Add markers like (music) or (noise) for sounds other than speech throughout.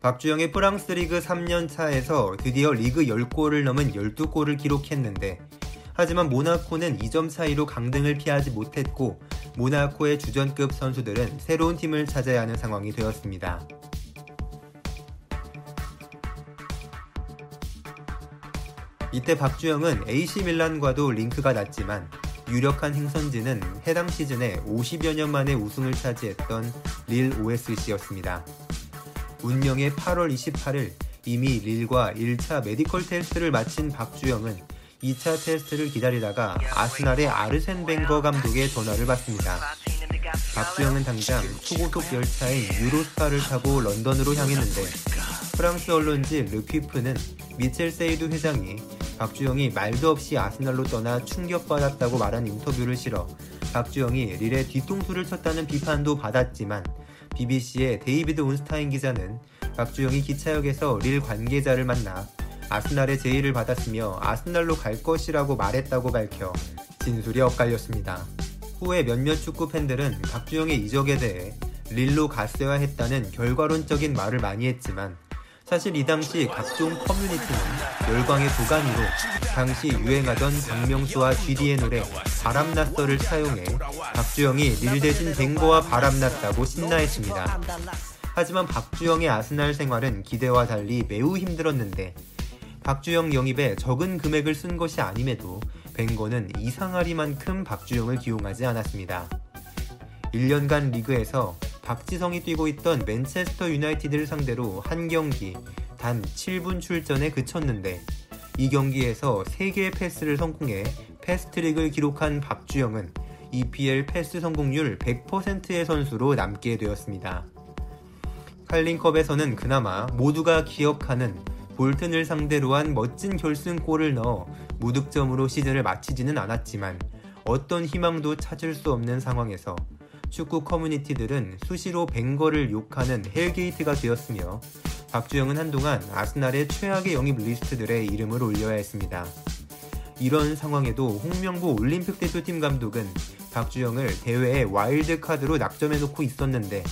박주영의 프랑스 리그 3년 차에서 드디어 리그 10골을 넘은 12골을 기록했는데 하지만 모나코는 2점 차이로 강등을 피하지 못했고 모나코의 주전급 선수들은 새로운 팀을 찾아야 하는 상황이 되었습니다. 이때 박주영은 AC 밀란과도 링크가 났지만 유력한 행선지는 해당 시즌에 50여 년 만에 우승을 차지했던 릴 OSC였습니다. 운명의 8월 28일 이미 릴과 1차 메디컬 테스트를 마친 박주영은 2차 테스트를 기다리다가 아스날의 아르센 벵거 감독의 전화를 받습니다. 박주영은 당장 초고속 열차인 유로스타를 타고 런던으로 향했는데 프랑스 언론지 르퀴프는 미첼 세이드 회장이 박주영이 말도 없이 아스날로 떠나 충격받았다고 말한 인터뷰를 실어 박주영이 릴의 뒤통수를 쳤다는 비판도 받았지만 BBC의 데이비드 온스타인 기자는 박주영이 기차역에서 릴 관계자를 만나 아스날의 제의를 받았으며 아스날로 갈 것이라고 말했다고 밝혀 진술이 엇갈렸습니다. 후에 몇몇 축구 팬들은 박주영의 이적에 대해 릴로 갔어야 했다는 결과론적인 말을 많이 했지만 사실 이 당시 각종 커뮤니티는 열광의 도가니로 당시 유행하던 박명수와 GD의 노래 바람났어를 사용해 박주영이 릴 대신 뱅거와 바람났다고 신나했습니다. 하지만 박주영의 아스날 생활은 기대와 달리 매우 힘들었는데 박주영 영입에 적은 금액을 쓴 것이 아님에도 벵거는 이상하리만큼 박주영을 기용하지 않았습니다. 1년간 리그에서 박지성이 뛰고 있던 맨체스터 유나이티드를 상대로 한 경기 단 7분 출전에 그쳤는데 이 경기에서 3개의 패스를 성공해 pass trick을 기록한 박주영은 EPL 패스 성공률 100%의 선수로 남게 되었습니다. 칼링컵에서는 그나마 모두가 기억하는 볼튼을 상대로 한 멋진 결승골을 넣어 무득점으로 시즌을 마치지는 않았지만 어떤 희망도 찾을 수 없는 상황에서 축구 커뮤니티들은 수시로 벵거를 욕하는 hell gate가 되었으며 박주영은 한동안 아스날의 최악의 영입 리스트들의 이름을 올려야 했습니다. 이런 상황에도 홍명보 올림픽 대표팀 감독은 박주영을 대회의 와일드 카드로 낙점해놓고 있었는데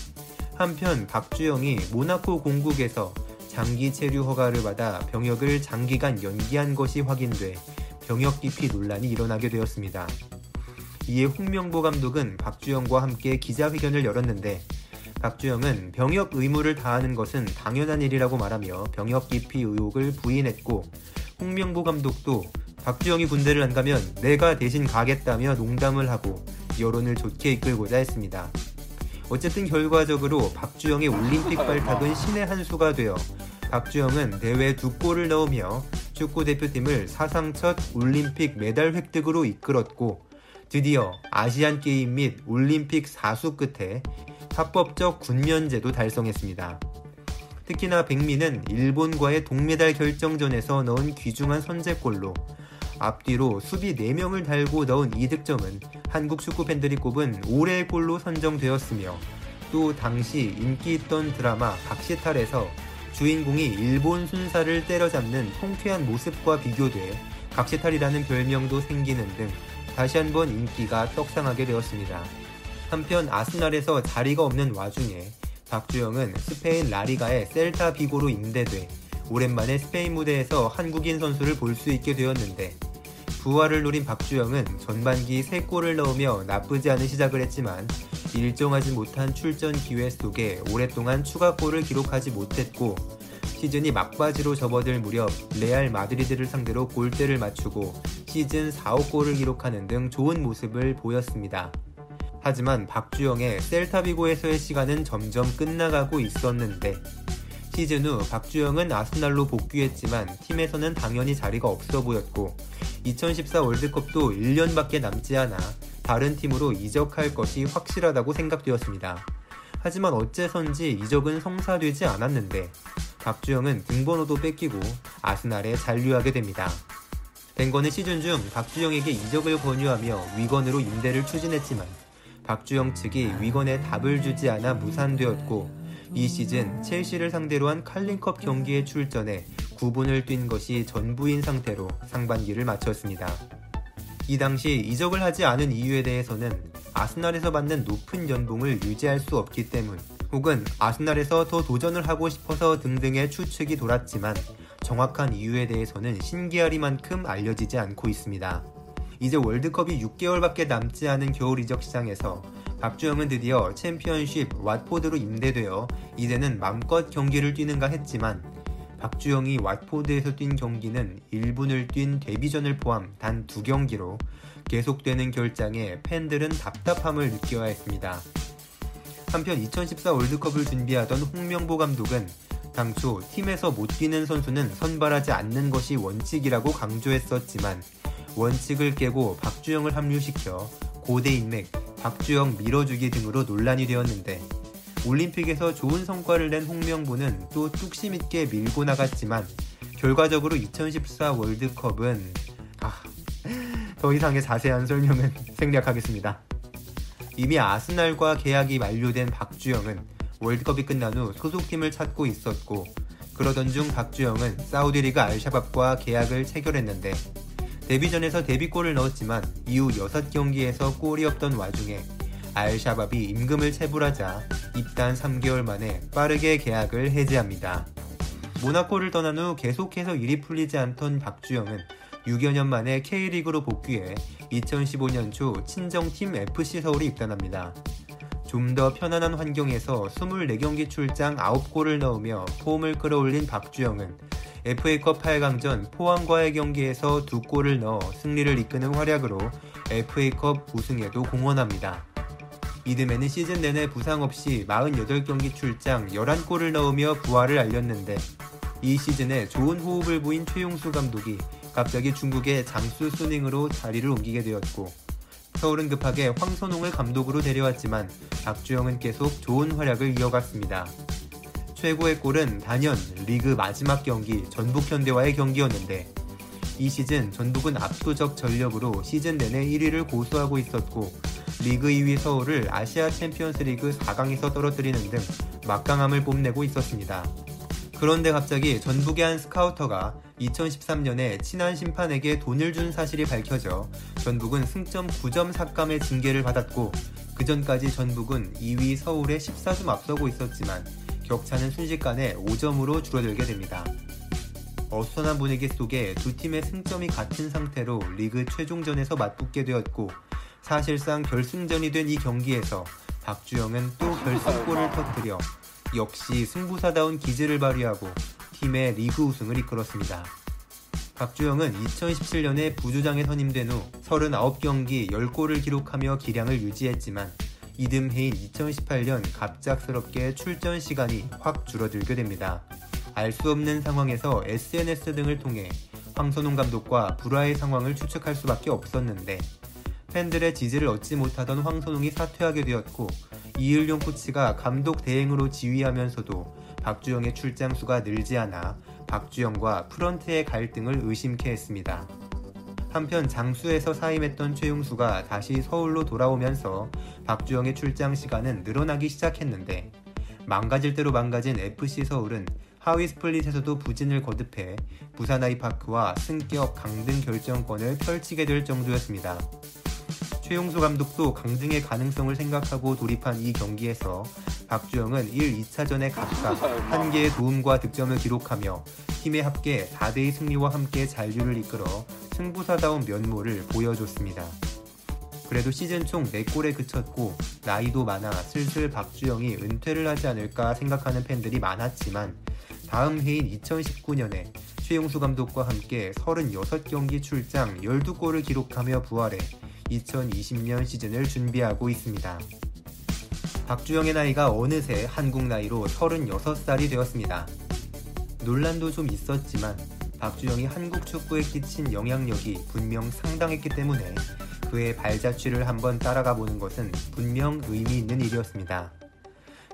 한편 박주영이 모나코 공국에서 장기 체류 허가를 받아 병역을 장기간 연기한 것이 확인돼 병역 기피 논란이 일어나게 되었습니다. 이에 홍명보 감독은 박주영과 함께 기자회견을 열었는데 박주영은 병역 의무를 다하는 것은 당연한 일이라고 말하며 병역 기피 의혹을 부인했고 홍명보 감독도 박주영이 군대를 안 가면 내가 대신 가겠다며 농담을 하고 여론을 좋게 이끌고자 했습니다. 어쨌든 결과적으로 박주영의 올림픽 발탁은 신의 한 수가 되어 박주영은 대회 두 골을 넣으며 축구 대표팀을 사상 첫 올림픽 메달 획득으로 이끌었고 드디어 아시안 게임 및 올림픽 사수 끝에 합법적 군면제도 달성했습니다. 특히나 백미는 일본과의 동메달 결정전에서 넣은 귀중한 선제골로 앞뒤로 수비 4명을 달고 넣은 이 득점은 한국 축구 팬들이 꼽은 올해의 골로 선정되었으며 또 당시 인기 있던 드라마 각시탈에서 주인공이 일본 순사를 때려잡는 통쾌한 모습과 비교돼 각시탈이라는 별명도 생기는 등 다시 한번 인기가 떡상하게 되었습니다. 한편 아스날에서 자리가 없는 와중에 박주영은 스페인 라리가의 셀타 비고로 임대돼 오랜만에 스페인 무대에서 한국인 선수를 볼 수 있게 되었는데 부활을 노린 박주영은 전반기 3골을 넣으며 나쁘지 않은 시작을 했지만 일정하지 못한 출전 기회 속에 오랫동안 추가골을 기록하지 못했고 시즌이 막바지로 접어들 무렵 레알 마드리드를 상대로 골대를 맞추고 시즌 4, 5골을 기록하는 등 좋은 모습을 보였습니다. 하지만 박주영의 셀타비고에서의 시간은 점점 끝나가고 있었는데 시즌 후 박주영은 아스날로 복귀했지만 팀에서는 당연히 자리가 없어 보였고 2014 월드컵도 1년밖에 남지 않아 다른 팀으로 이적할 것이 확실하다고 생각되었습니다. 하지만 어째선지 이적은 성사되지 않았는데 박주영은 등번호도 뺏기고 아스날에 잔류하게 됩니다. 벵거는 시즌 중 박주영에게 이적을 권유하며 위건으로 임대를 추진했지만 박주영 측이 위건에 답을 주지 않아 무산되었고 이 시즌 첼시를 상대로 한 칼링컵 경기에 출전해 9분을 뛴 것이 전부인 상태로 상반기를 마쳤습니다. 이 당시 이적을 하지 않은 이유에 대해서는 아스날에서 받는 높은 연봉을 유지할 수 없기 때문 혹은 아스날에서 더 도전을 하고 싶어서 등등의 추측이 돌았지만 정확한 이유에 대해서는 신기하리만큼 알려지지 않고 있습니다. 이제 월드컵이 6개월밖에 남지 않은 겨울 이적 시장에서 박주영은 드디어 챔피언십 왓포드로 임대되어 이제는 맘껏 경기를 뛰는가 했지만 박주영이 왓포드에서 뛴 경기는 1분을 뛴 데뷔전을 포함 단 두 경기로 계속되는 결장에 팬들은 답답함을 느껴야 했습니다. 한편 2014 월드컵을 준비하던 홍명보 감독은 당초 팀에서 못 뛰는 선수는 선발하지 않는 것이 원칙이라고 강조했었지만 원칙을 깨고 박주영을 합류시켜 고대 인맥 박주영 밀어주기 등으로 논란이 되었는데 올림픽에서 좋은 성과를 낸 홍명보는 또 뚝심 있게 밀고 나갔지만 결과적으로 2014 월드컵은 아, 더 이상의 자세한 설명은 (laughs) 생략하겠습니다. 이미 아스날과 계약이 만료된 박주영은 월드컵이 끝난 후 소속팀을 찾고 있었고 그러던 중 박주영은 사우디리그 알샤밥과 계약을 체결했는데 데뷔전에서 데뷔골을 넣었지만 이후 6경기에서 골이 없던 와중에 알샤밥이 임금을 체불하자 입단 3개월 만에 빠르게 계약을 해지합니다. 모나코를 떠난 후 계속해서 일이 풀리지 않던 박주영은 6여 년 만에 K리그로 복귀해 2015년 초 친정팀 FC 서울에 입단합니다. 좀 더 편안한 환경에서 24경기 출장 9골을 넣으며 폼을 끌어올린 박주영은 FA컵 8강전 포항과의 경기에서 두 골을 넣어 승리를 이끄는 활약으로 FA컵 우승에도 공헌합니다. 이듬해는 시즌 내내 부상 없이 48경기 출장 11골을 넣으며 부활을 알렸는데 이 시즌에 좋은 호흡을 보인 최용수 감독이 갑자기 중국의 장수 수닝으로 자리를 옮기게 되었고 서울은 급하게 황선홍을 감독으로 데려왔지만 박주영은 계속 좋은 활약을 이어갔습니다. 최고의 골은 단연 리그 마지막 경기 전북 현대와의 경기였는데 이 시즌 전북은 압도적 전력으로 시즌 내내 1위를 고수하고 있었고 리그 2위 서울을 아시아 챔피언스 리그 4강에서 떨어뜨리는 등 막강함을 뽐내고 있었습니다. 그런데 갑자기 전북의 한 스카우터가 2013년에 친한 심판에게 돈을 준 사실이 밝혀져 전북은 승점 9점 삭감의 징계를 받았고 그 전까지 전북은 2위 서울에 14점 앞서고 있었지만 격차는 순식간에 5점으로 줄어들게 됩니다. 어수선한 분위기 속에 두 팀의 승점이 같은 상태로 리그 최종전에서 맞붙게 되었고 사실상 결승전이 된 이 경기에서 박주영은 또 결승골을 터뜨려 역시 승부사다운 기질을 발휘하고 팀의 리그 우승을 이끌었습니다. 박주영은 2017년에 부주장에 선임된 후 39경기 10골을 기록하며 기량을 유지했지만 이듬해인 2018년 갑작스럽게 출전 시간이 확 줄어들게 됩니다. 알 수 없는 상황에서 SNS 등을 통해 황선홍 감독과 불화의 상황을 추측할 수밖에 없었는데 팬들의 지지를 얻지 못하던 황선홍이 사퇴하게 되었고 이을용 코치가 감독 대행으로 지휘하면서도 박주영의 출장 수가 늘지 않아 박주영과 프런트의 갈등을 의심케 했습니다. 한편 장수에서 사임했던 최용수가 다시 서울로 돌아오면서 박주영의 출장 시간은 늘어나기 시작했는데 망가질 대로 망가진 FC 서울은 하위 스플릿에서도 부진을 거듭해 부산 아이파크와 승격 강등 결정권을 펼치게 될 정도였습니다. 최용수 감독도 강등의 가능성을 생각하고 돌입한 이 경기에서 박주영은 1, 2차전에 각각 한 개의 도움과 득점을 기록하며 팀의 합계 4대2 승리와 함께 잔류를 이끌어 승부사다운 면모를 보여줬습니다. 그래도 시즌 총 4골에 그쳤고 나이도 많아 슬슬 박주영이 은퇴를 하지 않을까 생각하는 팬들이 많았지만 다음 해인 2019년에 최용수 감독과 함께 36경기 출장 12골을 기록하며 부활해 2020년 시즌을 준비하고 있습니다. 박주영의 나이가 어느새 한국 나이로 36살이 되었습니다. 논란도 좀 있었지만 박주영이 한국 축구에 끼친 영향력이 분명 상당했기 때문에 그의 발자취를 한번 따라가 보는 것은 분명 의미 있는 일이었습니다.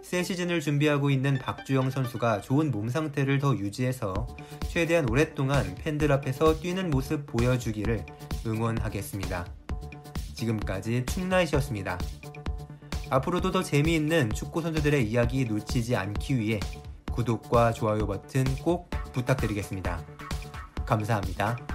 새 시즌을 준비하고 있는 박주영 선수가 좋은 몸 상태를 더 유지해서 최대한 오랫동안 팬들 앞에서 뛰는 모습 보여주기를 응원하겠습니다. 지금까지 충나이셨습니다. 앞으로도 더 재미있는 축구 선수들의 이야기 놓치지 않기 위해 구독과 좋아요 버튼 꼭 부탁드리겠습니다. 감사합니다.